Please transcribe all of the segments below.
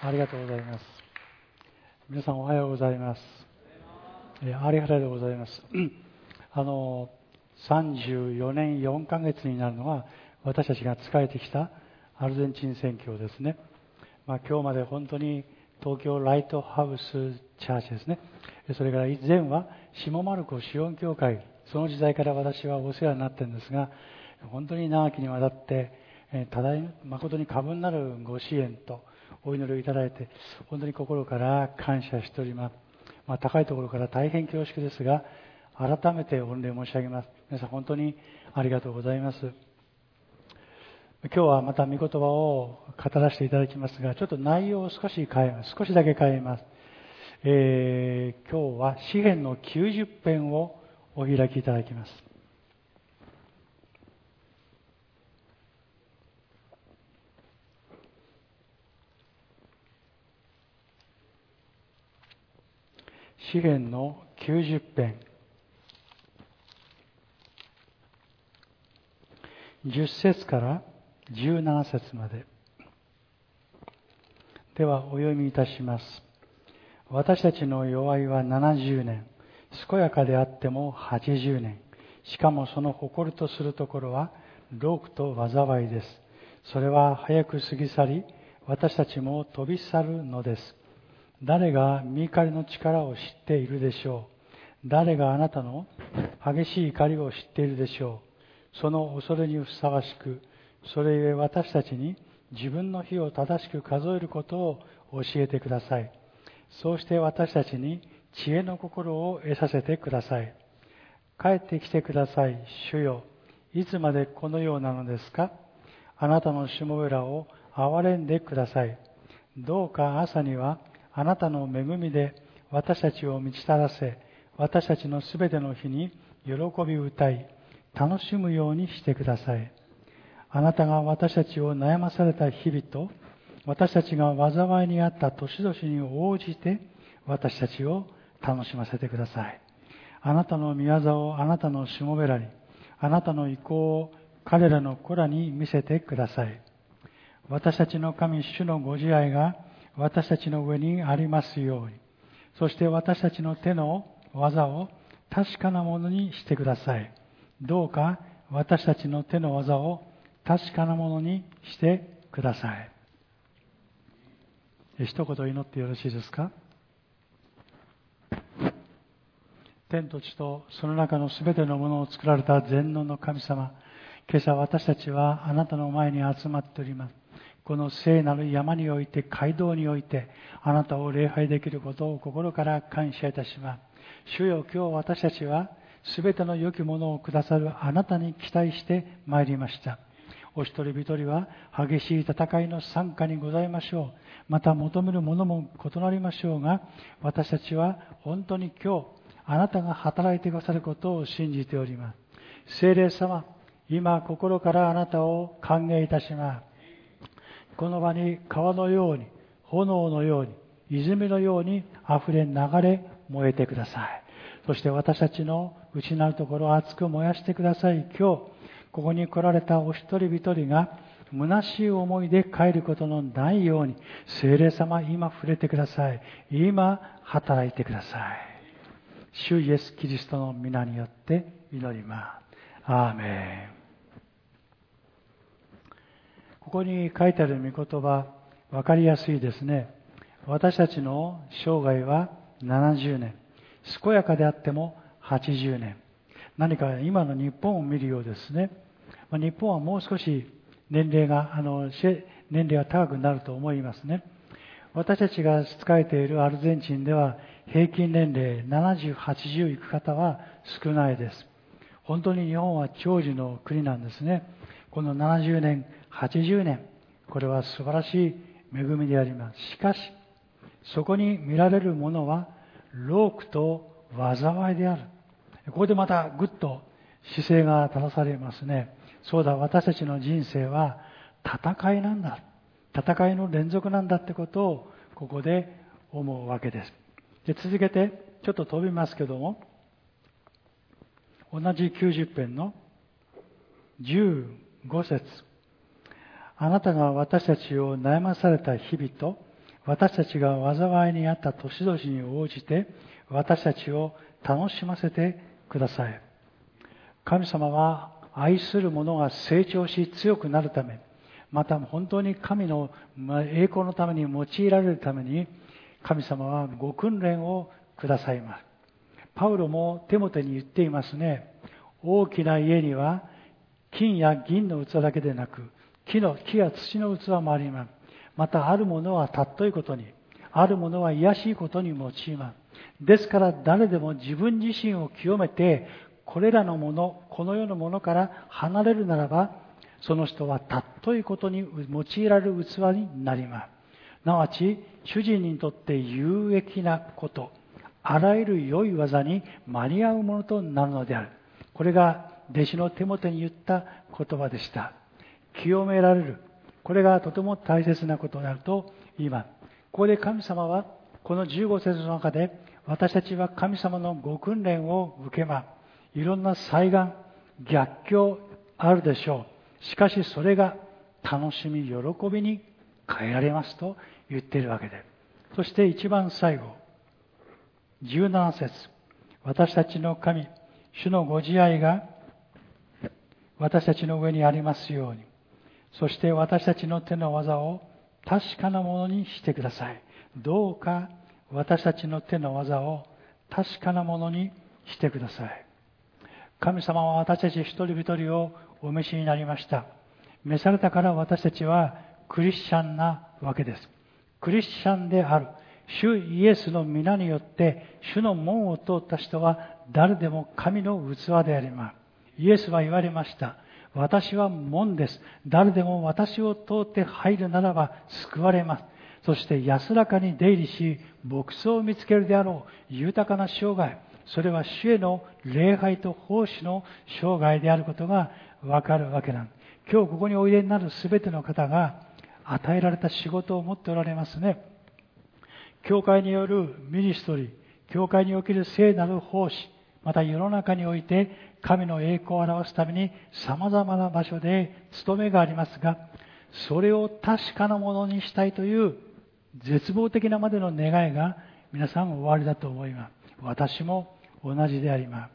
ありがとうございます。皆さんおはようございます。えありがとうございます。あの、34年4ヶ月になるのは私たちが仕えてきたアルゼンチン選挙ですね。まあ、今日まで本当に東京ライトハウスチャーチですね。それから以前は下丸子シオン教会、その時代から私はお世話になってるんですが、本当に長きにわたって、ただいま誠に過分なるご支援とお祈りをいただいて、本当に心から感謝しております。まあ、高いところから大変恐縮ですが、改めて御礼申し上げます。皆さん本当にありがとうございます。今日はまた御言葉を語らせていただきますが、ちょっと内容を少し変えます。少しだけ変えます。えー、今日は詩篇の90編をお開きいただきます。詩篇の90編。10節から17節まで。ではお読みいたします。私たちの弱いは70年。健やかであっても80年。しかもその誇るとするところは労苦と災いです。それは早く過ぎ去り私たちも飛び去るのです。誰が見怒りの力を知っているでしょう。誰があなたの激しい怒りを知っているでしょう。その恐れにふさわしくそれゆえ私たちに自分の日を正しく数えることを教えてください。そうして私たちに知恵の心を得させてください。帰ってきてください主よ。いつまでこのようなのですか？あなたのしもべらを憐れんでください。どうか朝にはあなたの恵みで私たちを満ちたらせ、私たちのすべての日に喜び歌い、楽しむようにしてください。あなたが私たちを悩まされた日々と、私たちが災いにあった年々に応じて、私たちを楽しませてください。あなたの宮沢をあなたのしもべらに、あなたの意向を彼らの子らに見せてください。私たちの神主のご自愛が私たちの上にありますように、そして私たちの手の技を確かなものにしてください。どうか私たちの手の技を確かなものにしてください。一言祈ってよろしいですか？天と地とその中のすべてのものを作られた全能の神様、今朝私たちはあなたの前に集まっております。この聖なる山において、街道において、あなたを礼拝できることを心から感謝いたします。主よ、今日私たちは、すべての良きものをくださるあなたに期待してまいりました。お一人一人は激しい戦いの参加にございましょう。また求めるものも異なりましょうが、私たちは本当に今日、あなたが働いてくださることを信じております。聖霊様、今心からあなたを歓迎いたします。この場に川のように、炎のように、泉のように溢れ流れ燃えてください。そして私たちの内なるところを熱く燃やしてください。今日、ここに来られたお一人一人が、虚しい思いで帰ることのないように、聖霊様、今触れてください。今、働いてください。主イエス・キリストの皆によって祈ります。アーメン。ここに書いてある御言葉、分かりやすいですね。私たちの生涯は70年。健やかであっても80年。何か今の日本を見るようですね。ま日本はもう少し年齢が、あの、年齢が高くなると思いますね。私たちが仕えているアルゼンチンでは平均年齢70、80いく方は少ないです。本当に日本は長寿の国なんですね。この70年、80年、これは素晴らしい恵みであります。しかし、そこに見られるものは、労苦と災いである。ここでまたぐっと姿勢が正されますね。そうだ、私たちの人生は戦いなんだ。戦いの連続なんだってことをここで思うわけです。で続けて、ちょっと飛びますけども、同じ90編の15 5節あなたが私たちを悩まされた日々と、私たちが災いにあった年々に応じて私たちを楽しませてください。神様は愛する者が成長し強くなるため、また本当に神の栄光のために用いられるために、神様はご訓練をくださいます。パウロも手元に言っていますね。大きな家には金や銀の器だけでなく、木の、木や土の器もあります。またあるものは尊いことに、あるものは癒しいことに用います。ですから誰でも自分自身を清めて、これらのもの、この世のものから離れるならば、その人は尊いことに用いられる器になります。なわち、主人にとって有益なこと、あらゆる良い技に間に合うものとなるのである。これが弟子の手元に言った言葉でした。清められる。これがとても大切なことであると言います。ここで神様はこの15節の中で私たちは神様のご訓練を受けま。いろんな災害、逆境あるでしょう。しかしそれが楽しみ、喜びに変えられますと言っているわけで。そして一番最後、17節私たちの神、主のご自愛が私たちの上にありますように、そして私たちの手の技を確かなものにしてください。どうか私たちの手の技を確かなものにしてください。神様は私たち一人一人をお召しになりました。召されたから私たちはクリスチャンなわけです。クリスチャンである。主イエスの皆によって主の門を通った人は誰でも神の器であります。イエスは言われました。私は門です。誰でも私を通って入るならば救われます。そして安らかに出入りし、牧草を見つけるであろう豊かな生涯。それは主への礼拝と奉仕の生涯であることがわかるわけなんです。今日ここにおいでになる全ての方が与えられた仕事を持っておられますね。教会によるミニストリー、教会における聖なる奉仕、また世の中において神の栄光を表すために様々な場所で務めがありますが、それを確かなものにしたいという絶望的なまでの願いが皆さんおありだと思います。私も同じであります。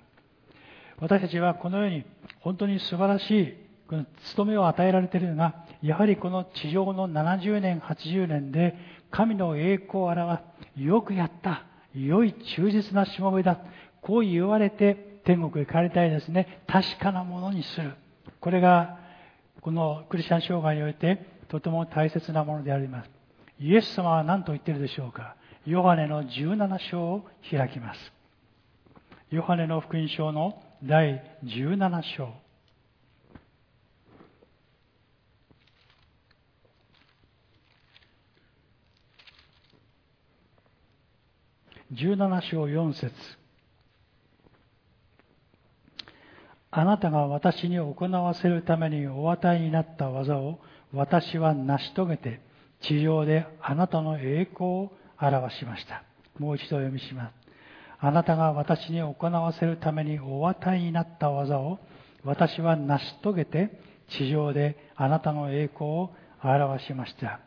私たちはこのように本当に素晴らしいこの務めを与えられているのが、やはりこの地上の70年、80年で神の栄光を表す、よくやった、良い忠実なしもべだ。こう言われて天国へ帰りたいですね。確かなものにする。これが、このクリスチャン生涯においてとても大切なものであります。イエス様は何と言っているでしょうか。ヨハネの17章を開きます。ヨハネの福音書の第17章。17章4節あなたが私に行わせるためにお与えになった技を私は成し遂げて地上であなたの栄光を表しました。もう一度読みします。あなたが私に行わせるためにお与えになった技を私は成し遂げて地上であなたの栄光を表しました。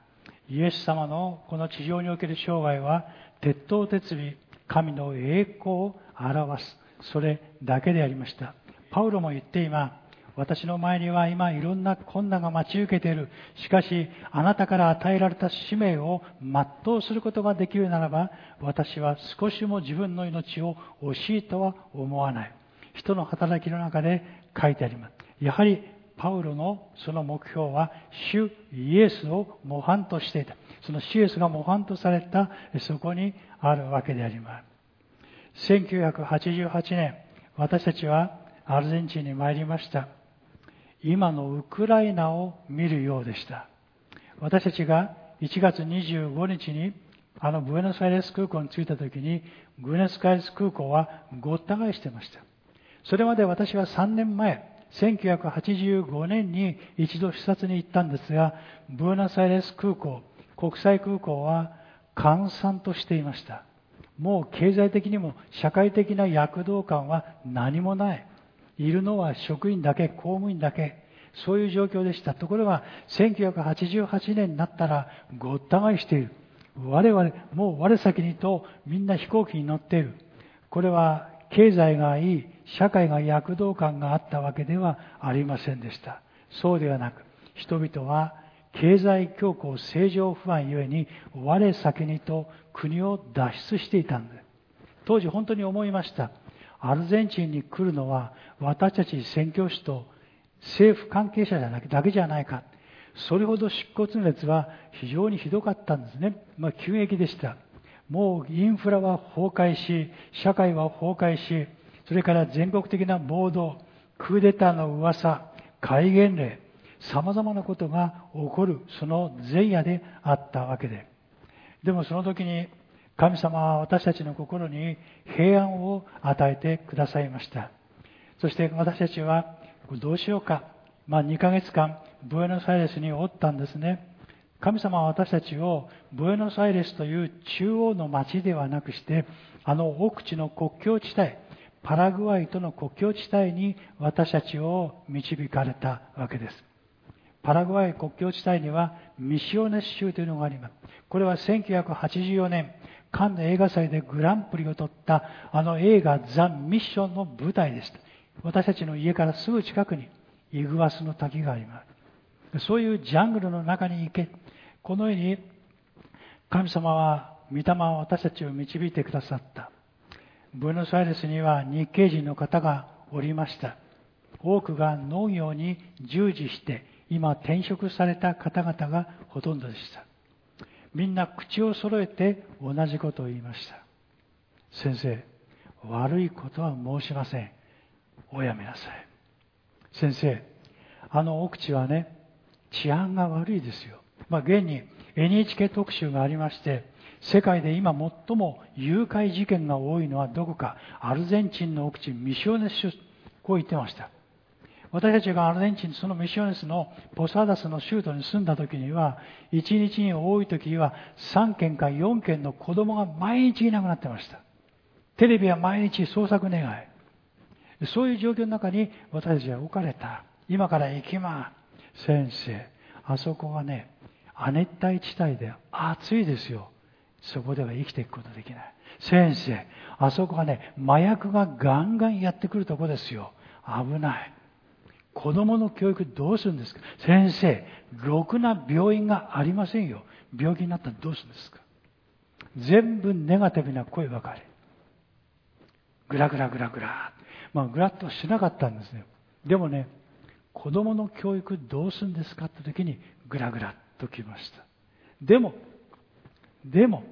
イエス様のこの地上における生涯は鉄頭鉄尾、神の栄光を表す。それだけでありました。パウロも言って今、私の前には今いろんな困難が待ち受けている。しかし、あなたから与えられた使命を全うすることができるならば、私は少しも自分の命を惜しいとは思わない。人の働きの中で書いてあります。やはり、パウロのその目標は、主イエスを模範としていた。その主イエスが模範とされた、そこにあるわけであります。1988年、私たちはアルゼンチンに参りました。今のウクライナを見るようでした。私たちが1月25日にあのブエノスアイレス空港に着いた時に、ブエノスアイレス空港はごった返してました。それまで私は3年前、1985年に一度視察に行ったんですが、ブエノスアイレス空港、国際空港は閑散としていました。もう経済的にも社会的な躍動感は何もない。いるのは職員だけ、公務員だけ、そういう状況でした。ところが、1988年になったら、ごった返している。我々、もう我先にとみんな飛行機に乗っている。これは経済がいい、社会が躍動感があったわけではありませんでした。そうではなく、人々は経済強硬政情不安ゆえに我先にと国を脱出していたんです。当時本当に思いました。アルゼンチンに来るのは私たち宣教師と政府関係者だけじゃないか。それほど出骨熱は非常にひどかったんですね。まあ、急激でした。もうインフラは崩壊し、社会は崩壊し、それから全国的な暴動、クーデターの噂、戒厳令、様々なことが起こる、その前夜であったわけで。でもその時に神様は私たちの心に平安を与えてくださいました。そして私たちはどうしようか。まあ2ヶ月間、ブエノスアイレスにおったんですね。神様は私たちをブエノスアイレスという中央の町ではなくして、あの奥地の国境地帯、パラグアイとの国境地帯に私たちを導かれたわけです。パラグアイ国境地帯にはミシオネス州というのがあります。これは1984年、カンヌ映画祭でグランプリを取ったあの映画ザ・ミッションの舞台でした。私たちの家からすぐ近くにイグアスの滝があります。そういうジャングルの中に行け。このように神様は、御霊は私たちを導いてくださった。ブエノスアイレスには日系人の方がおりました。多くが農業に従事して今転職された方々がほとんどでした。みんな口を揃えて同じことを言いました。先生、悪いことは申しません。おやめなさい。先生、あの奥地はね、治安が悪いですよ。まあ、現に NHK 特集がありまして、世界で今最も誘拐事件が多いのはどこか、アルゼンチンの奥地、ミシオネ州、こう言ってました。私たちがアルゼンチン、そのミシオネスのポサダスの州都に住んだ時には、1日に多い時には3件か4件の子供が毎日いなくなってました。テレビは毎日捜索願い。そういう状況の中に私たちは置かれた。今から行きま先生、あそこはね、亜熱帯地帯で暑いですよ。そこでは生きていくことできない。先生、あそこはね、麻薬がガンガンやってくるとこですよ。危ない。子供の教育どうするんですか？先生、ろくな病院がありませんよ。病気になったらどうするんですか？全部ネガティブな声ばかり。ぐらぐらぐらぐら。まあ、ぐらっとしなかったんですね。でもね、子供の教育どうするんですかって時にぐらぐらっときました。でも、でも、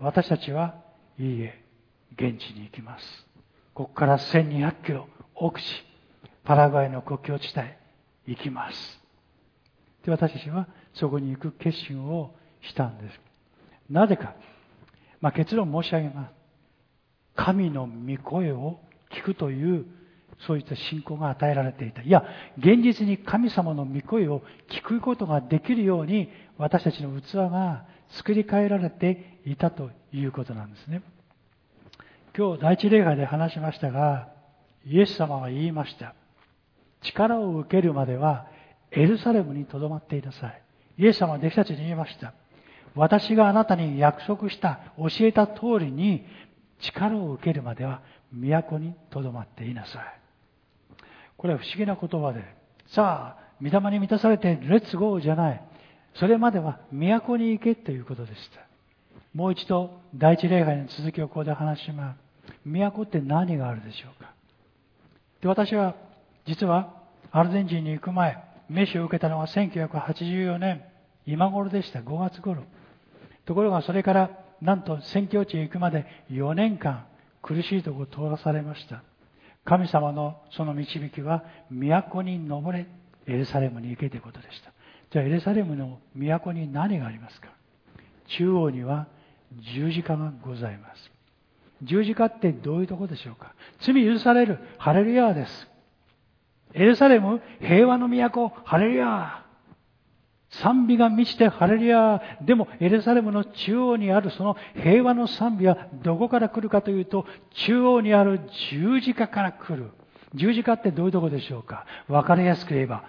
私たちは、いいえ、現地に行きます。ここから1200キロ、奥地、パラグアイの国境地帯行きます。で、私たちはそこに行く決心をしたんです。なぜか、まあ、結論申し上げます。神の御声を聞くという、そういった信仰が与えられていた。いや、現実に神様の御声を聞くことができるように、私たちの器が作り変えられていたということなんですね。今日第一礼拝で話しましたが、イエス様は言いました。力を受けるまではエルサレムに留まっていなさい。イエス様は弟子たちに言いました。私があなたに約束した、教えた通りに力を受けるまでは都に留まっていなさい。これは不思議な言葉で、さあ、御霊に満たされてレッツゴーじゃない。それまでは都に行けということでした。もう一度第一礼拝の続きをここで話します。都って何があるでしょうかで私は実はアルゼンチンに行く前、メッシュを受けたのは1984年、今頃でした、5月頃。ところがそれから、なんと宣教地へ行くまで4年間苦しいところを通らされました。神様のその導きは、都に登れ、エルサレムに行けということでした。じゃあエルサレムの都に何がありますか？中央には十字架がございます。十字架ってどういうところでしょうか？罪許される、ハレルヤーです。エルサレム、平和の都、ハレルヤ賛美が満ちてハレルヤでもエルサレムの中央にあるその平和の賛美はどこから来るかというと、中央にある十字架から来る。十字架ってどういうとこでしょうか？わかりやすく言えば、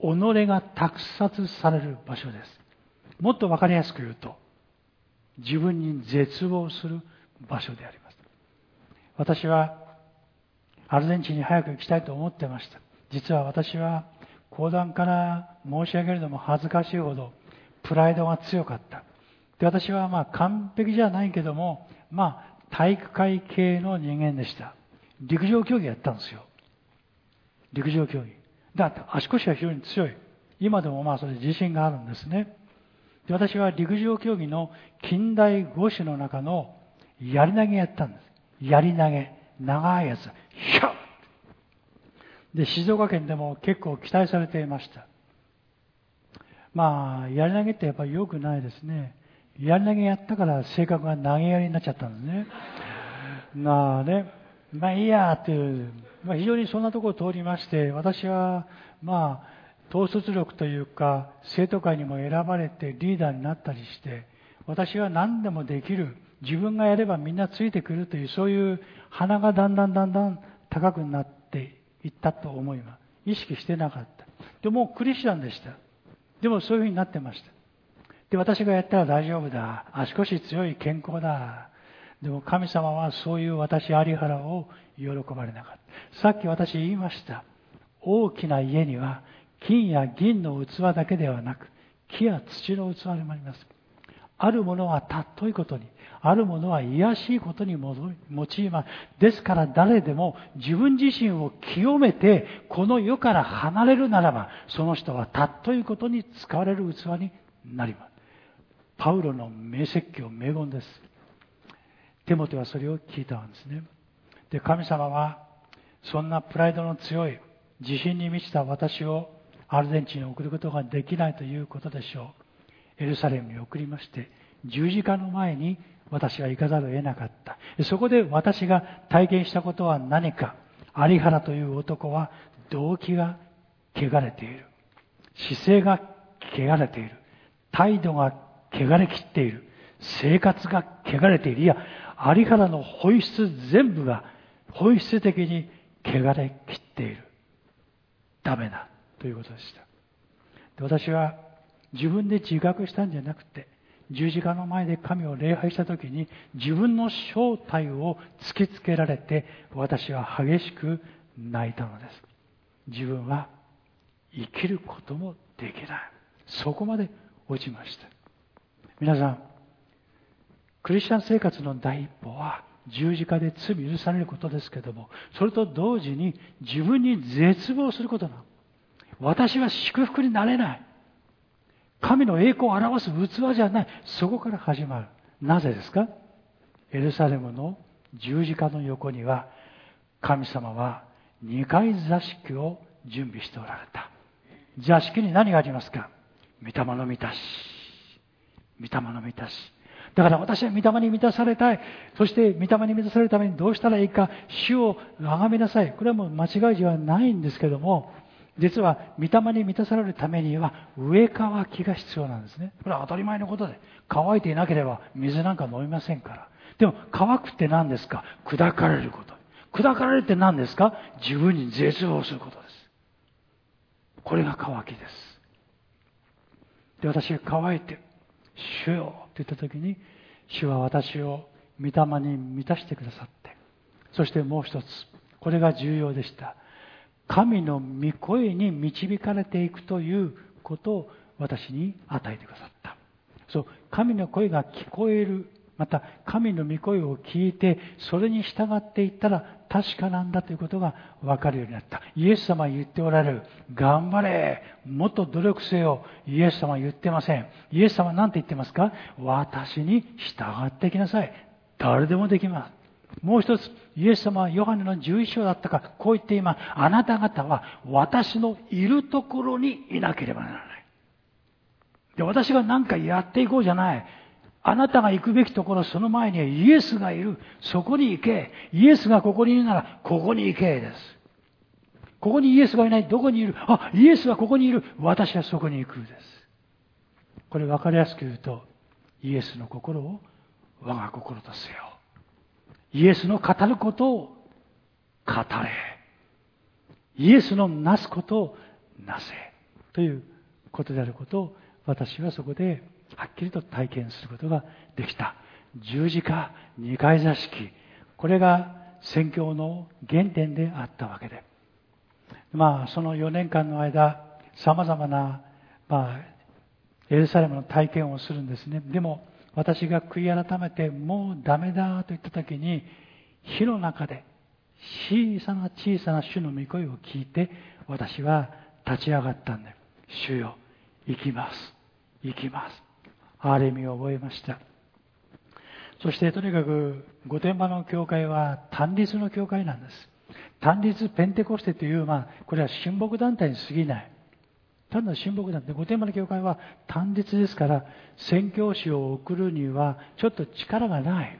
己が託殺される場所です。もっとわかりやすく言うと、自分に絶望する場所であります。私はアルゼンチンに早く行きたいと思ってました。実は私は講談から申し上げるのも恥ずかしいほどプライドが強かった。で私はまあ完璧じゃないけども、まあ体育会系の人間でした。陸上競技やったんですよ。陸上競技。だって足腰は非常に強い。今でもまあそれ自信があるんですね。で私は陸上競技の近代五種の中のやり投げやったんです。やり投げ。長いやつ。ひゃで、静岡県でも結構期待されていました。まあ、やり投げってやっぱり良くないですね。やり投げやったから性格が投げやりになっちゃったんですね。まあね、まあいいやっていう、まあ、非常にそんなところを通りまして、私はまあ、統率力というか、生徒会にも選ばれてリーダーになったりして、私は何でもできる、自分がやればみんなついてくるという、そういう鼻がだんだんだんだん高くなっていったと思います。意識してなかった。でもクリスチャンでした。でもそういうふうになってました。で、私がやったら大丈夫だ。足腰強い健康だ。でも神様はそういう私有原を喜ばれなかった。さっき私言いました。大きな家には金や銀の器だけではなく、木や土の器でもあります。あるものは尊いことに、あるものは卑しいことに用います。ですから誰でも自分自身を清めて、この世から離れるならば、その人は尊いうことに使われる器になります。パウロの名説教、名言です。テモテはそれを聞いたんですね。で、神様は、そんなプライドの強い、自信に満ちた私をアルゼンチンに送ることができないということでしょう。エルサレムに送りまして、十字架の前に私は行かざるを得なかった。そこで私が体験したことは何か。有原という男は動機が汚れている。姿勢が汚れている。態度が汚れきっている。生活が汚れている。いや、有原の本質全部が本質的に汚れきっている。ダメだ。ということでした。で私は自分で自覚したんじゃなくて、十字架の前で神を礼拝した時に自分の正体を突きつけられて私は激しく泣いたのです。自分は生きることもできない。そこまで落ちました。皆さん、クリスチャン生活の第一歩は十字架で罪許されることですけども、それと同時に自分に絶望することなの。私は祝福になれない。神の栄光を表す器じゃない。そこから始まる。なぜですか？エルサレムの十字架の横には、神様は二階座敷を準備しておられた。座敷に何がありますか？御霊の満たし。御霊の満たし。だから私は御霊に満たされたい。そして御霊に満たされるためにどうしたらいいか、主を崇めなさい。これはもう間違いじゃないんですけども、実は、御霊に満たされるためには、上乾きが必要なんですね。これは当たり前のことで、乾いていなければ水なんか飲みませんから。でも、乾くって何ですか？砕かれること。砕かれるって何ですか？自分に絶望することです。これが乾きです。で、私が乾いて、主よって言った時に、主は私を御霊に満たしてくださって、そしてもう一つ、これが重要でした。神の御声に導かれていくということを私に与えてくださった。そう、神の声が聞こえる。また、神の御声を聞いて、それに従っていったら確かなんだということが分かるようになった。イエス様は言っておられる。頑張れもっと努力せよイエス様は言ってません。イエス様は何て言ってますか？私に従ってきなさい。誰でもできます。もう一つ、イエス様はヨハネの11章だったか、こう言って今、あなた方は私のいるところにいなければならない。で、私が何かやっていこうじゃない。あなたが行くべきところ、その前にはイエスがいる。そこに行け。イエスがここにいるなら、ここに行けです。ここにイエスがいない。どこにいるあ、イエスはここにいる。私はそこに行くです。これ分かりやすく言うと、イエスの心を我が心とせよ。イエスの語ることを語れ。イエスのなすことをなせ。ということであることを私はそこではっきりと体験することができた。十字架、二階座敷、これが宣教の原点であったわけで。まあ、その4年間の間、様々な、まあ、エルサレムの体験をするんですね。でも、私が悔い改めて、もうダメだと言った時に、火の中で、小さな小さな主の御声を聞いて、私は立ち上がったんで、主よ、行きます。行きます。ある意味を覚えました。そしてとにかく御殿場の教会は単立の教会なんです。単立ペンテコステという、まあ、これは親睦団体に過ぎない。単なる親睦団体。御殿場の教会は単立ですから、宣教師を送るにはちょっと力がない。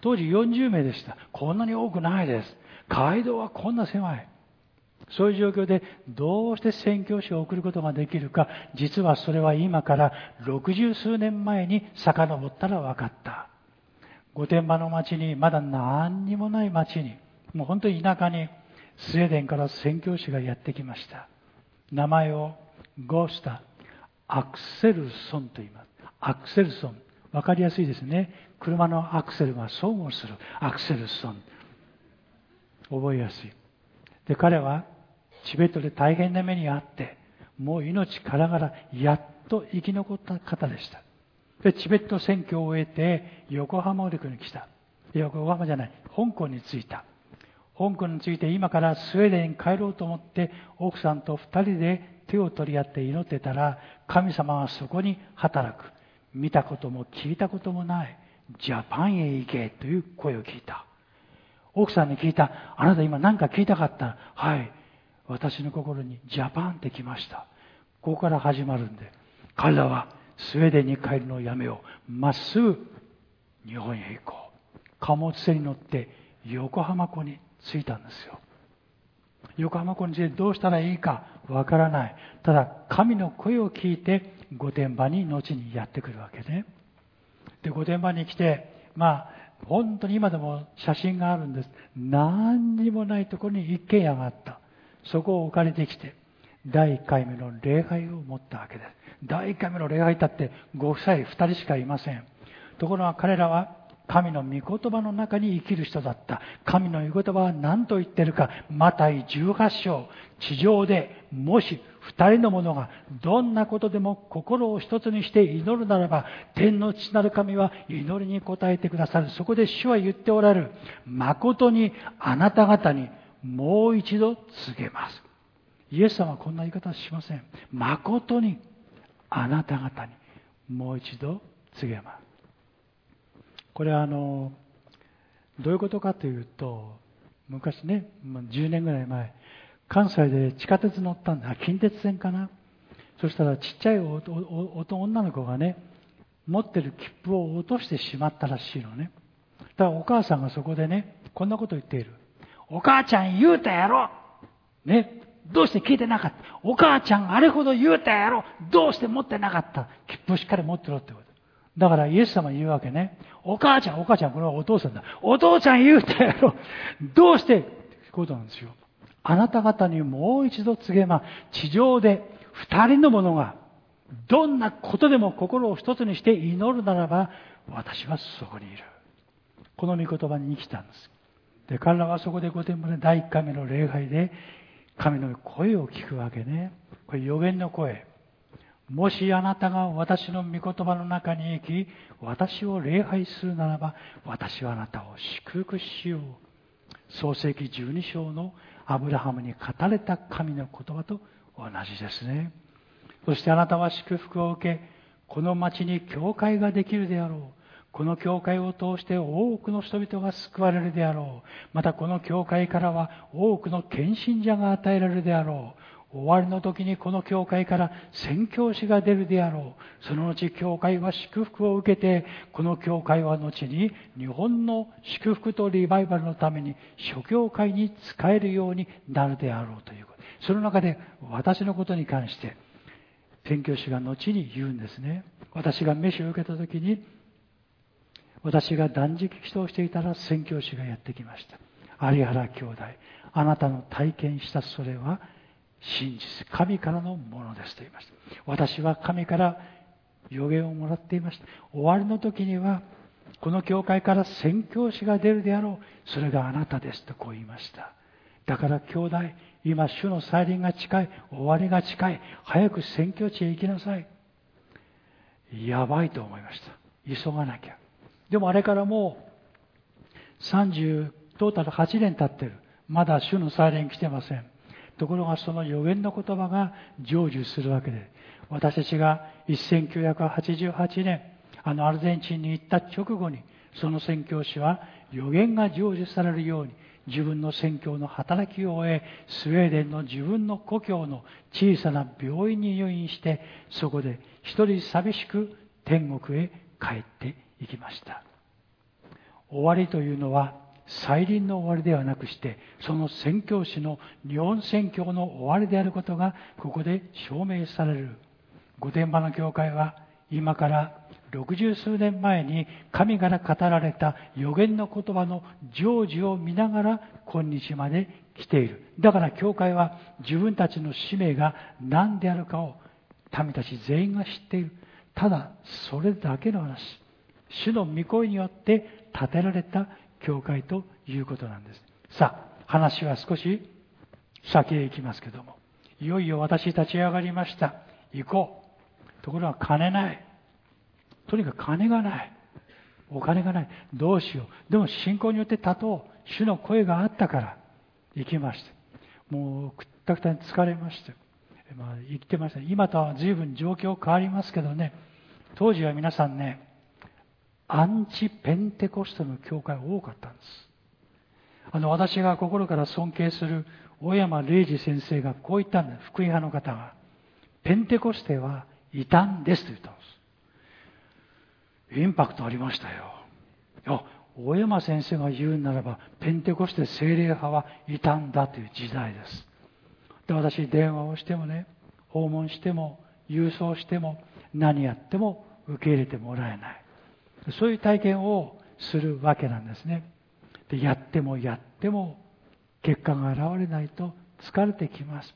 当時40名でした。こんなに多くないです。街道はこんな狭い。そういう状況でどうして宣教師を送ることができるか、実はそれは今から六十数年前に遡ったら分かった。御殿場の町に、まだ何にもない町に、もう本当に田舎に、スウェーデンから宣教師がやってきました。名前をゴースタ、アクセルソンと言います。アクセルソン。わかりやすいですね。車のアクセルが相互する。アクセルソン。覚えやすい。で、彼はチベットで大変な目にあって、もう命からがらやっと生き残った方でした。で、チベット選挙を終えて、横浜陸に来た。横浜じゃない、香港に着いた。香港について今からスウェーデンに帰ろうと思って奥さんと二人で手を取り合って祈ってたら神様はそこに働く。見たことも聞いたこともないジャパンへ行けという声を聞いた。奥さんに聞いた。あなた今何か聞いたかった？はい。私の心にジャパンって来ました。ここから始まるんで。彼らはスウェーデンに帰るのをやめよう。まっすぐ日本へ行こう。貨物船に乗って横浜港に着いたんですよ。横浜港に着いてどうしたらいいかわからない。ただ、神の声を聞いて御殿場に後にやってくるわけね。で、御殿場に来て、まあ、本当に今でも写真があるんです。何にもないところに一軒家があった。そこを置かれてきて、第1回目の礼拝を持ったわけです。第1回目の礼拝だってご夫妻2人しかいません。ところが彼らは神の御言葉の中に生きる人だった。神の御言葉は何と言ってるか、マタイ18章、地上でもし二人の者がどんなことでも心を一つにして祈るならば、天の父なる神は祈りに応えてくださる。そこで主は言っておられる。誠にあなた方にもう一度告げます。イエス様はこんな言い方しません。誠にあなた方にもう一度告げます。これはあの、どういうことかというと、昔ね、10年ぐらい前、関西で地下鉄乗ったんだ。近鉄線かな。そしたらちっちゃい女の子がね、持ってる切符を落としてしまったらしいのね。だからお母さんがそこでね、こんなこと言っている。お母ちゃん言うたやろね。どうして聞いてなかったお母ちゃんあれほど言うたやろどうして持ってなかった切符をしっかり持ってろって。だからイエス様言うわけね。お母ちゃん、お母ちゃん、これはお父さんだ。お父ちゃん言うたやろどうして？ってことなんですよ。あなた方にもう一度告げま、地上で二人の者が、どんなことでも心を一つにして祈るならば、私はそこにいる。この御言葉に生きたんです。で、彼らはそこで御殿場で第一回目の礼拝で、神の声を聞くわけね。これ予言の声。もしあなたが私の御言葉の中に生き、私を礼拝するならば、私はあなたを祝福しよう。創世記12章のアブラハムに語れた神の言葉と同じですね。そしてあなたは祝福を受け、この町に教会ができるであろう。この教会を通して多くの人々が救われるであろう。またこの教会からは多くの献身者が与えられるであろう。終わりの時にこの教会から宣教師が出るであろう。その後教会は祝福を受けて、この教会は後に日本の祝福とリバイバルのために諸教会に使えるようになるであろうということ。その中で私のことに関して、宣教師が後に言うんですね。私が飯を受けた時に、私が断食祈祷していたら宣教師がやってきました。有原兄弟、あなたの体験したそれは真実、神からのものですと言いました。私は神から予言をもらっていました。終わりの時には、この教会から宣教師が出るであろう。それがあなたですとこう言いました。だから兄弟、今主の再臨が近い、終わりが近い、早く宣教地へ行きなさい。やばいと思いました。急がなきゃ。でもあれからもう30、トータル8年経ってる。まだ主の再臨来てません。ところがその予言の言葉が成就するわけで、私たちが1988年、あのアルゼンチンに行った直後に、その宣教師は予言が成就されるように、自分の宣教の働きを終え、スウェーデンの自分の故郷の小さな病院に入院して、そこで一人寂しく天国へ帰っていきました。終わりというのは、再臨の終わりではなくして、その宣教師の日本宣教の終わりであることが、ここで証明される。御殿場の教会は、今から六十数年前に神から語られた予言の言葉の成就を見ながら今日まで来ている。だから教会は自分たちの使命が何であるかを民たち全員が知っている。ただ、それだけの話。主の御声によって建てられた教会ということなんです。さあ、話は少し先へ行きますけども。いよいよ私立ち上がりました。行こう。ところが金ない。とにかく金がない。お金がない。どうしよう。でも信仰によって立とう。主の声があったから行きました。もうくったくたに疲れました。まあ、生きてました。今とは随分状況変わりますけどね。当時は皆さんね、アンチペンテコステの教会多かったんです。あの、私が心から尊敬する大山礼二先生がこう言ったんです。福音派の方が。ペンテコステは異端ですと言ったんです。インパクトありましたよ。いや、大山先生が言うならば、ペンテコステ精霊派はいたんだという時代です。で、私、電話をしてもね、訪問しても、郵送しても、何やっても受け入れてもらえない。そういう体験をするわけなんですね。で、やってもやっても、結果が現れないと疲れてきます。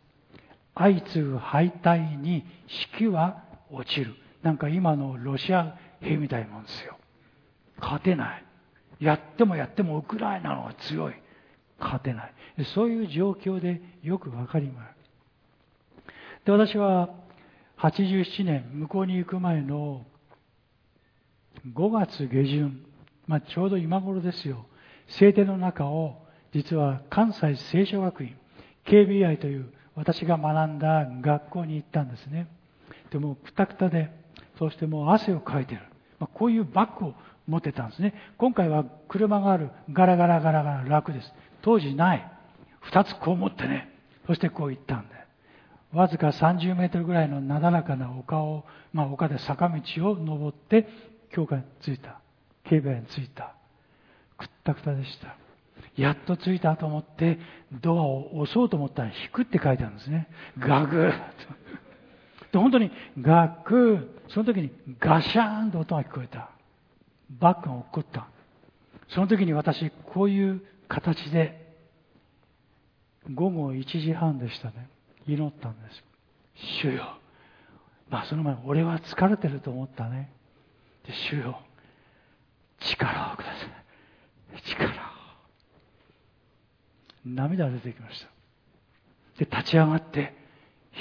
相次ぐ敗退に士気は落ちる。なんか今のロシア兵みたいなもんですよ。勝てない。やってもやってもウクライナの方が強い。勝てない。そういう状況でよくわかります。で、私は87年、向こうに行く前の5月下旬、まあ、ちょうど今頃ですよ。聖典の中を、実は関西聖書学院、KBI という私が学んだ学校に行ったんですね。でも、くたくたで、そしてもう汗をかいてる。まあ、こういうバッグを持ってたんですね。今回は車がある。ガラガラガラガラ楽です。当時ない。二つこう持ってね。そしてこう行ったんで。わずか30メートルぐらいのなだらかな丘を、まあ丘で坂道を登って、教会に着いた。警備員に着いた。くったくたでした。やっと着いたと思って、ドアを押そうと思ったら、引くって書いてあるんですね。ガグッで、本当にガクその時にガシャーンと音が聞こえた。バックが起こった。その時に私、こういう形で、午後1時半でしたね。祈ったんです。主よ。まあその前、俺は疲れてると思ったね。主よ。力をください。力を。涙が出てきました。で、立ち上がって、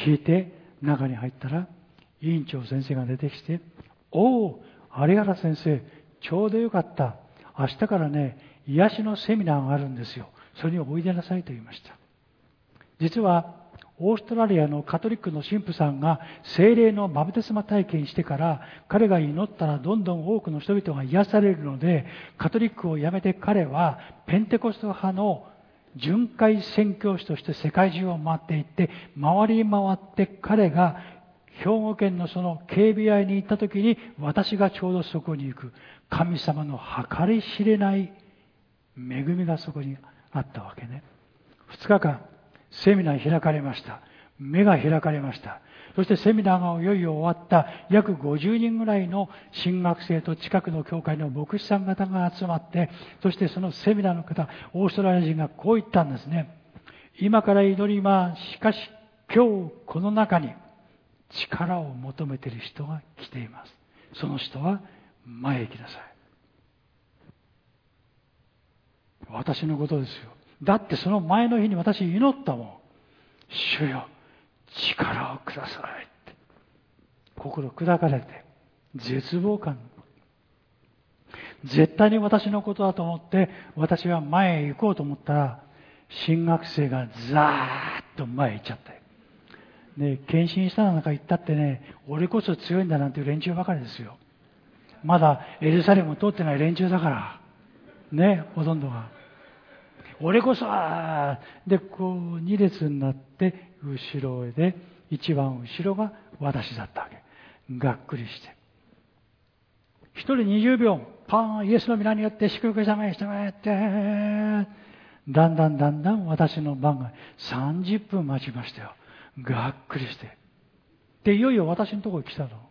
引いて、中に入ったら、委員長先生が出てきて、おお、有原先生、ちょうどよかった。明日からね、癒しのセミナーがあるんですよ。それにおいでなさいと言いました。実は、オーストラリアのカトリックの神父さんが精霊のバプテスマ体験してから彼が祈ったらどんどん多くの人々が癒されるのでカトリックを辞めて彼はペンテコスト派の巡回宣教師として世界中を回っていって回り回って彼が兵庫県のその警備合に行った時に私がちょうどそこに行く神様の計り知れない恵みがそこにあったわけね。2日間セミナー開かれました。目が開かれました。そしてセミナーがいよいよ終わった約50人ぐらいの新学生と近くの教会の牧師さん方が集まって、そしてそのセミナーの方、オーストラリア人がこう言ったんですね。今から祈ります。しかし今日この中に力を求めている人が来ています。その人は前へ行きなさい。私のことですよ。だってその前の日に私祈ったもん。主よ、力をくださいって。心砕かれて、絶望感。絶対に私のことだと思って、私は前へ行こうと思ったら、新学生がザーッと前へ行っちゃったよ。ね、献身したなんか言ったってね、俺こそ強いんだなんていう連中ばかりですよ。まだエルサレム通ってない連中だから。ね、ほとんどが。俺こそは、で、こう、二列になって、後ろで、一番後ろが私だったわけ。がっくりして。一人二十秒、パーン、イエスの皆によって祝福したまえ、したまえって、だんだんだんだん私の番が30分待ちましたよ。がっくりして。で、いよいよ私のところに来たの。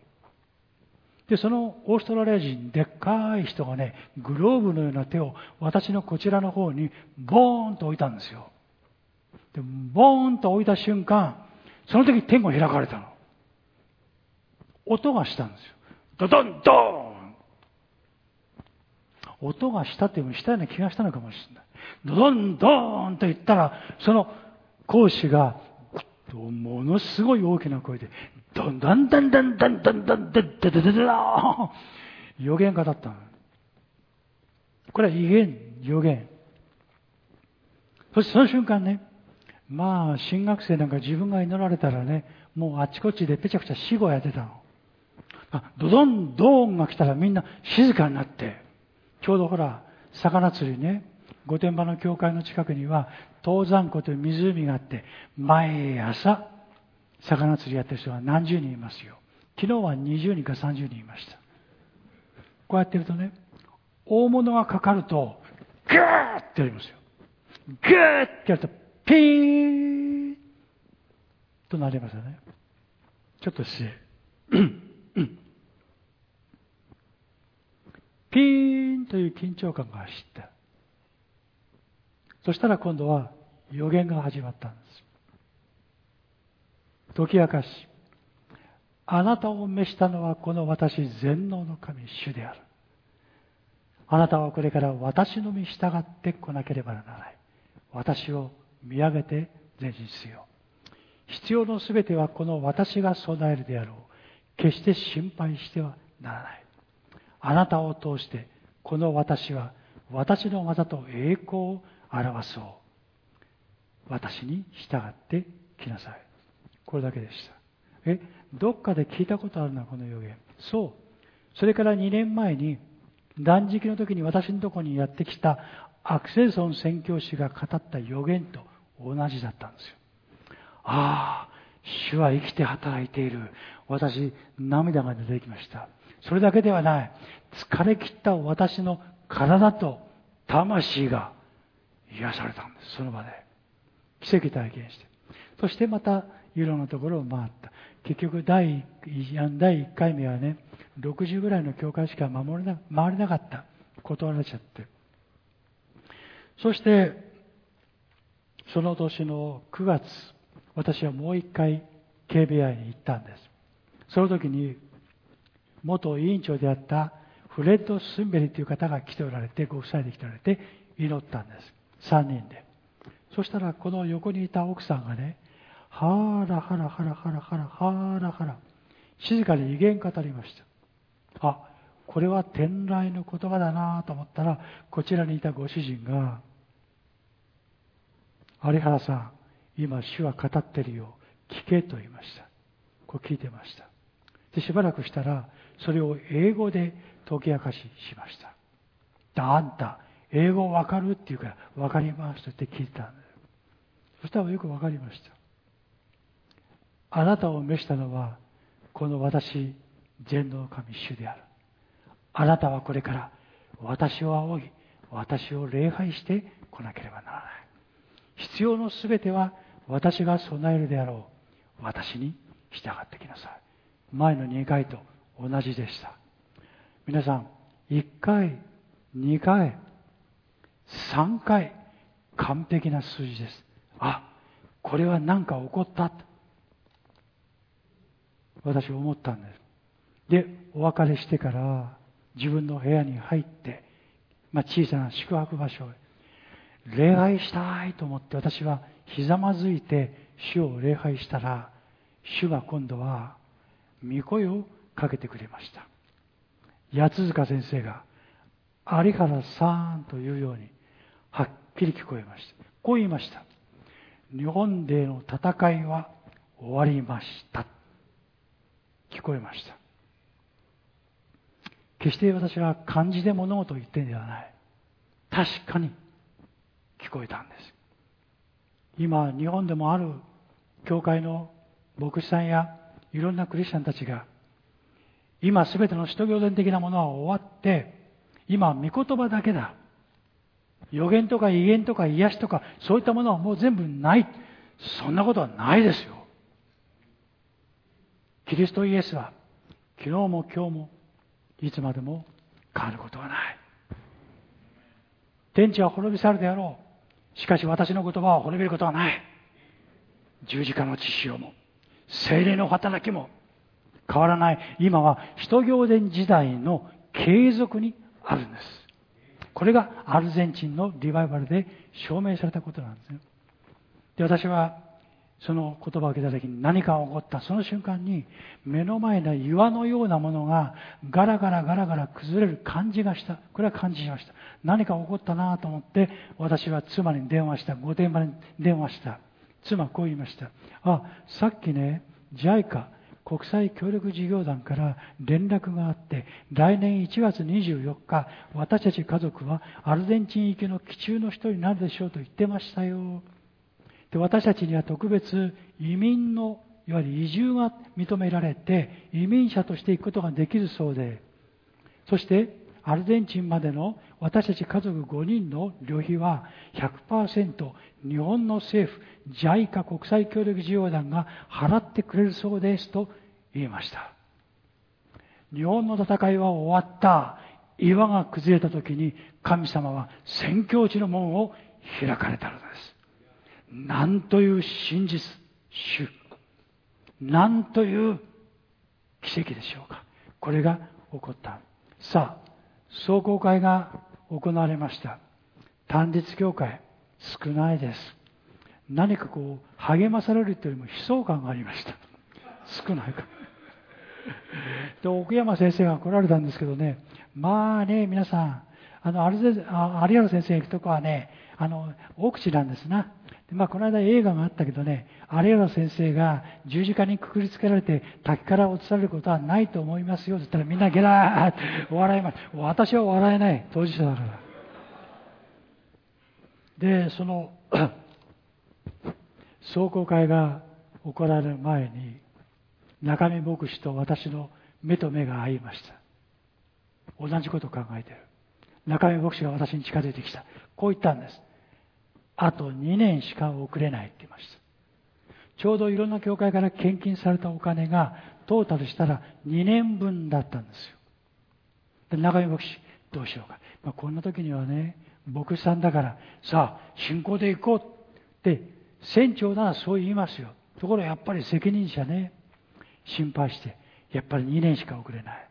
で、そのオーストラリア人、でっかい人がね、グローブのような手を私のこちらの方にボーンと置いたんですよ。で、ボーンと置いた瞬間、その時天が開かれたの。音がしたんですよ。ドドンドーン音がしたっていうのしたような気がしたのかもしれない。ドドンドーンと言ったら、その講師がものすごい大きな声で、どんだんだんだんだんだんだんだんだんだんだんだん予言家だった。これは異言、予言。そしてその瞬間ね、まあ、新学生なんか自分が祈られたらね、もうあっちこっちでぺちゃくちゃ死後やってたの。あ、ドドン、ドーンが来たらみんな静かになって、ちょうどほら、魚釣りね、御殿場の教会の近くには、東山湖という湖があって、毎朝、魚釣りやってる人が何十人いますよ。昨日は20人か30人いました。こうやってるとね、大物がかかると、グーってやりますよ。グーってやると、ピーンとなりますよね。ちょっと失礼。ピーンという緊張感が走った。そしたら今度は予言が始まったんです。解き明かし、あなたを召したのはこの私全能の神主である。あなたはこれから私のみ従ってこなければならない。私を見上げて前進せよ。必要のすべてはこの私が備えるであろう。決して心配してはならない。あなたを通してこの私は私の技と栄光を表そう。私に従ってきなさい。これだけでした。え、どっかで聞いたことあるな、この予言。そう。それから2年前に、断食の時に私のところにやってきたアクセルソン宣教師が語った予言と同じだったんですよ。ああ、主は生きて働いている。私、涙が出てきました。それだけではない。疲れ切った私の体と魂が癒されたんです。その場で。奇跡体験して。そしてまた、いろんなところを回った。結局第 1,、第1回目はね、60ぐらいの教会しか守れな、回れなかった。断られちゃって。そして、その年の9月、私はもう一回 KBI に行ったんです。その時に、元委員長であったフレッド・スンベリという方が来ておられて、ご夫妻で来ておられて、祈ったんです。3人で。そしたら、この横にいた奥さんがね、はらはらはらはらはらはらはら、静かに威厳語りました。あ、これは天来の言葉だなと思ったら、こちらにいたご主人が、有原さん、今主は語ってるよ。聞けと言いました。こう聞いてました。で、しばらくしたら、それを英語で解き明かししました。あんた、英語わかるって言うから、わかりますと言って聞いたんです。そしたらよくわかりました。あなたを召したのは、この私、全能神主である。あなたはこれから私を仰ぎ、私を礼拝してこなければならない。必要のすべては私が備えるであろう。私に従ってきなさい。前の2回と同じでした。皆さん、1回、2回、3回、完璧な数字です。あ、これは何か起こった。私思ったんです。で、お別れしてから自分の部屋に入って、まあ、小さな宿泊場所へ礼拝したいと思って私はひざまずいて主を礼拝したら主が今度は御声をかけてくれました。八塚先生が有原さんというようにはっきり聞こえました。こう言いました。日本での戦いは終わりました。聞こえました。決して私は漢字で物事を言ってんではない。確かに聞こえたんです。今日本でもある教会の牧師さんやいろんなクリスチャンたちが今すべての使徒行伝的なものは終わって今御言葉だけだ。予言とか威厳とか癒しとかそういったものはもう全部ない。そんなことはないですよ。キリストイエスは昨日も今日もいつまでも変わることはない。天地は滅び去るであろう。しかし私の言葉は滅びることはない。十字架の血潮も精霊の働きも変わらない。今は使徒行伝時代の継続にあるんです。これがアルゼンチンのリバイバルで証明されたことなんですねで私はその言葉を受けた時に何かが起こった。その瞬間に目の前の岩のようなものがガラガラガラガラ崩れる感じがした。これは感じしました。何か起こったなと思って私は妻に電話した。御殿場に電話した。妻はこう言いました。あさっきね JICA 国際協力事業団から連絡があって来年1月24日私たち家族はアルゼンチン行きの基中の人になるでしょうと言ってましたよ。で私たちには特別移民のいわゆる移住が認められて移民者として行くことができるそうでそしてアルゼンチンまでの私たち家族5人の旅費は100%日本の政府 JICA 国際協力事業団が払ってくれるそうですと言いました。日本の戦いは終わった。岩が崩れた時に神様は宣教地の門を開かれたのです。なんという真実、主。なんという奇跡でしょうか。これが起こった。さあ、壮行会が行われました。単立教会、少ないです。何かこう、励まされるというよりも悲壮感がありました。少ないか。で、奥山先生が来られたんですけどね、まあね、皆さん、あの、有原先生行くとこはね、あの、奥地なんですな。でまあ、この間映画があったけどね、有原先生が十字架にくくりつけられて滝から落とされることはないと思いますよって言ったらみんなゲラーって笑います。私は笑えない。当事者だから。で、その、壮行会が行われる前に、中見牧師と私の目と目が合いました。同じことを考えてる。中見牧師が私に近づいてきた。こう言ったんです。あと2年しか遅れないって言いました。ちょうどいろんな教会から献金されたお金がトータルしたら2年分だったんですよ。で、中見牧師、どうしようか。まあ、こんな時にはね、牧師さんだから、さあ、信仰で行こうって、船長ならそう言いますよ。ところがやっぱり責任者ね、心配して、やっぱり2年しか遅れない。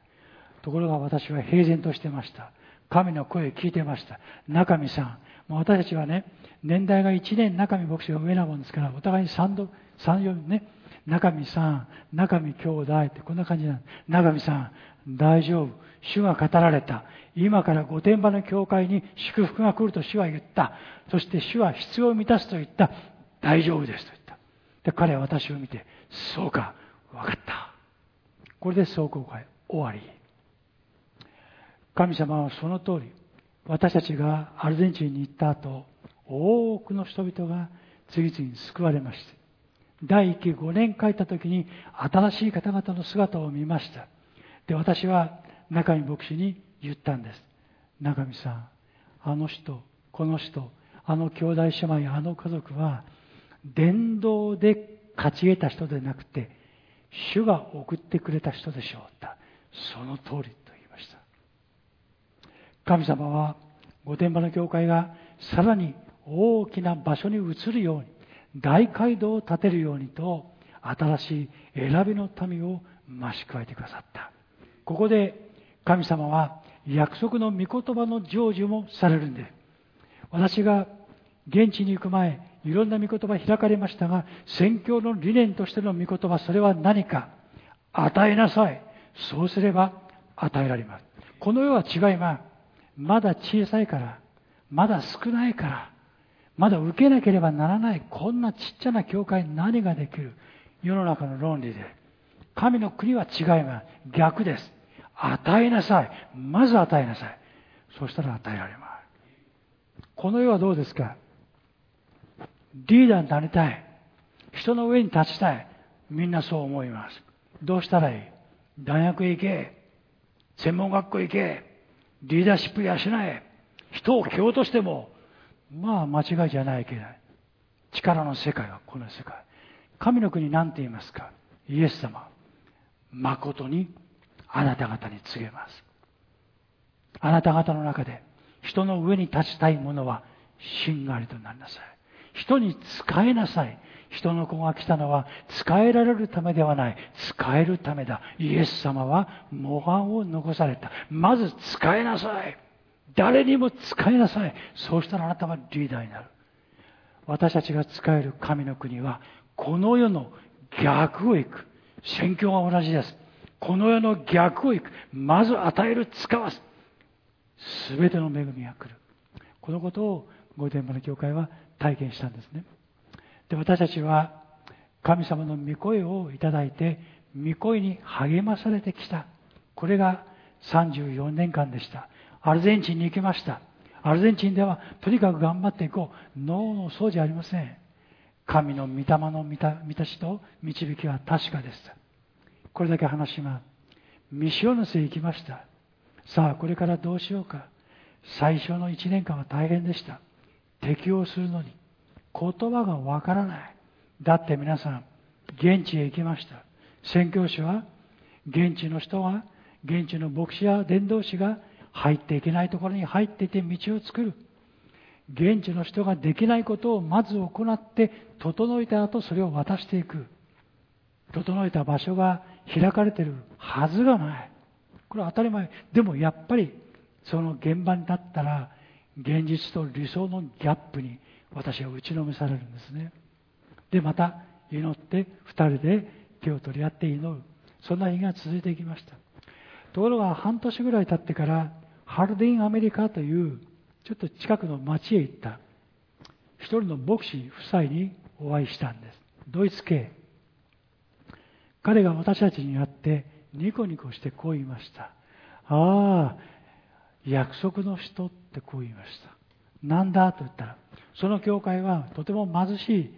ところが私は平然としてました。神の声聞いてました。中見さん、もう私たちはね、年代が1年中見牧師が上なもんですから、お互いに3度、3、4ね、中見さん、中見兄弟ってこんな感じなんです。中見さん、大丈夫。主が語られた。今から御殿場の教会に祝福が来ると主は言った。そして主は必要を満たすと言った。大丈夫ですと言った。で、彼は私を見て、そうか、わかった。これで壮行会終わり。神様はその通り、私たちがアルゼンチンに行った後、多くの人々が次々に救われまして、第1期5年帰った時に新しい方々の姿を見ました。で、私は中見牧師に言ったんです。中見さん、あの人、この人、あの兄弟姉妹、あの家族は、伝道で勝ち得た人でなくて、主が送ってくれた人でしょう。その通りと言いました。神様は御殿場の教会がさらに大きな場所に移るように大街道を建てるようにと新しい選びの民を増し加えてくださった。ここで神様は約束の御言葉の成就もされるんで、私が現地に行く前、いろんな御言葉開かれましたが、宣教の理念としての御言葉、それは何か与えなさい。そうすれば与えられます。この世は違います。まだ小さいから、まだ少ないから、まだ受けなければならない、こんなちっちゃな教会に何ができる？世の中の論理で。神の国は違います。逆です。与えなさい。まず与えなさい。そしたら与えられます。この世はどうですか？リーダーになりたい。人の上に立ちたい。みんなそう思います。どうしたらいい？大学へ行け。専門学校へ行け。リーダーシップ養え。人を蹴落としても、まあ間違いじゃないけど、力の世界はこの世界。神の国なんて言いますか？イエス様。誠にあなた方に告げます。あなた方の中で人の上に立ちたい者はしんがりとなりなさい。人に使えなさい。人の子が来たのは使えられるためではない。使えるためだ。イエス様は模範を残された。まず使えなさい。誰にも使いなさい。そうしたらあなたはリーダーになる。私たちが使える神の国は、この世の逆を行く。宣教は同じです。この世の逆を行く。まず与える、使わす。すべての恵みが来る。このことを、御殿場の教会は体験したんですね。で、私たちは、神様の御声をいただいて、御声に励まされてきた。これが34年間でした。アルゼンチンに行きました。アルゼンチンではとにかく頑張っていこう。脳のそうじゃありません。神の御霊の満たしと導きは確かです。これだけ話します。ミシオヌスへ行きました。さあ、これからどうしようか。最初の1年間は大変でした。適応するのに言葉がわからない。だって皆さん、現地へ行きました。宣教師は、現地の人は、現地の牧師や伝道師が入っていけないところに入っていて道を作る。現地の人ができないことをまず行って整えた後それを渡していく。整えた場所が開かれてるはずがない。これは当たり前。でもやっぱりその現場に立ったら現実と理想のギャップに私は打ちのめされるんですね。で、また祈って二人で手を取り合って祈る。そんな日が続いていきました。ところが半年ぐらい経ってからハルディンアメリカというちょっと近くの町へ行った一人の牧師夫妻にお会いしたんです。ドイツ系。彼が私たちに会ってニコニコしてこう言いました。ああ、約束の人ってこう言いました。なんだと言ったら、その教会はとても貧しい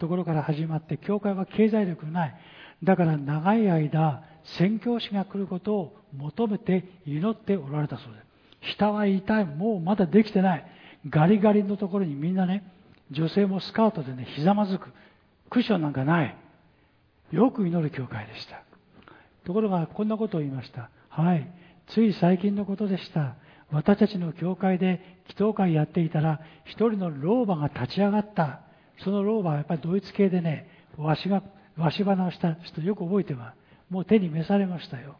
ところから始まって、教会は経済力ない。だから長い間、宣教師が来ることを求めて祈っておられたそうです。下は痛い。もうまだできてない。ガリガリのところにみんなね、女性もスカートでね、ひざまずく。クッションなんかない。よく祈る教会でした。ところが、こんなことを言いました。はい。つい最近のことでした。私たちの教会で祈祷会やっていたら、一人の老婆が立ち上がった。その老婆はやっぱりドイツ系でね、わしが、わし花をした人よく覚えてます。もう手に召されましたよ。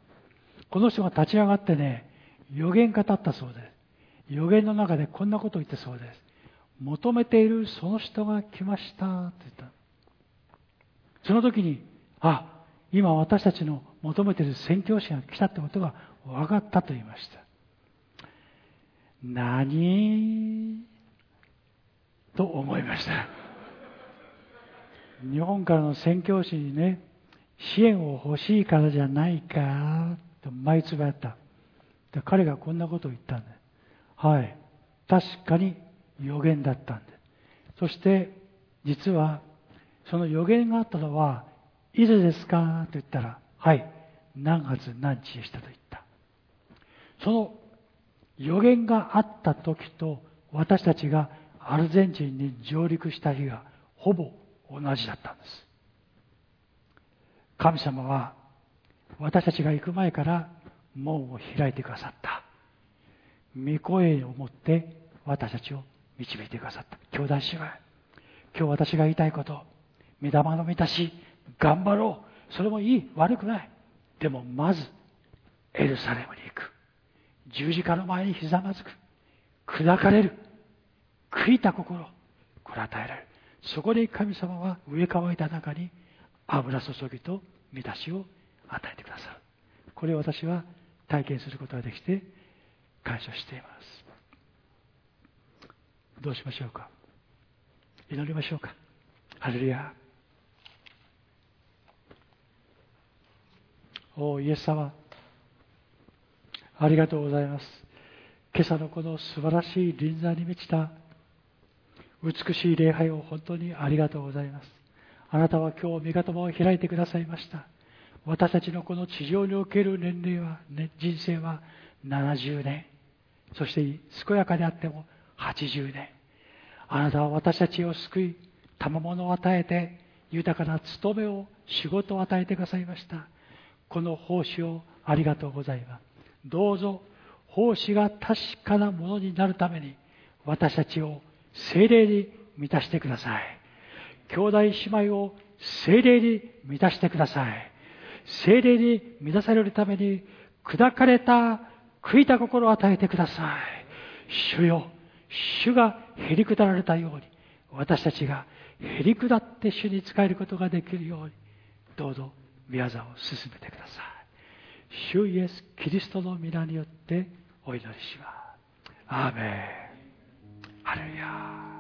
この人が立ち上がってね、予言語ったそうです。予言の中でこんなことを言ってそうです。求めているその人が来ましたと言った。その時に、あ、今私たちの求めている宣教師が来たってことが分かったと言いました。何？と思いました。日本からの宣教師にね、支援を欲しいからじゃないかと毎つばやった。で彼がこんなことを言ったんではい。確かに予言だったんでそして、実は、その予言があったのは、いつですかと言ったら、はい。何月何日でしたと言った。その予言があった時と私たちがアルゼンチンに上陸した日がほぼ同じだったんです。神様は私たちが行く前から門を開いてくださった。御声を持って私たちを導いてくださった。兄弟姉妹、今日私が言いたいこと、目玉の満たし、頑張ろう。それもいい、悪くない。でもまずエルサレムに行く。十字架の前にひざまずく。砕かれる。悔いた心。これ与えられる。そこで神様は上乾いた中に油注ぎと満たしを与えてくださる。これを私は体験することができて感謝しています。どうしましょうか？祈りましょうか？ハレルヤ。おイエス様。ありがとうございます。今朝のこの素晴らしい臨座に満ちた美しい礼拝を本当にありがとうございます。あなたは今日御言葉を開いてくださいました。私たちのこの地上における年齢は、ね、人生は70年。そして健やかであっても80年。あなたは私たちを救い賜物を与えて豊かな務めを仕事を与えてくださいました。この奉仕をありがとうございます。どうぞ奉仕が確かなものになるために私たちを精霊に満たしてください。兄弟姉妹を精霊に満たしてください。精霊に満たされるために砕かれた悔いた心を与えてください。主よ主がへり下られたように私たちがへり下って主に仕えることができるようにどうぞ宮沢を進めてください。主イエス・キリストの皆によってお祈りします。アーメン。ハレルヤ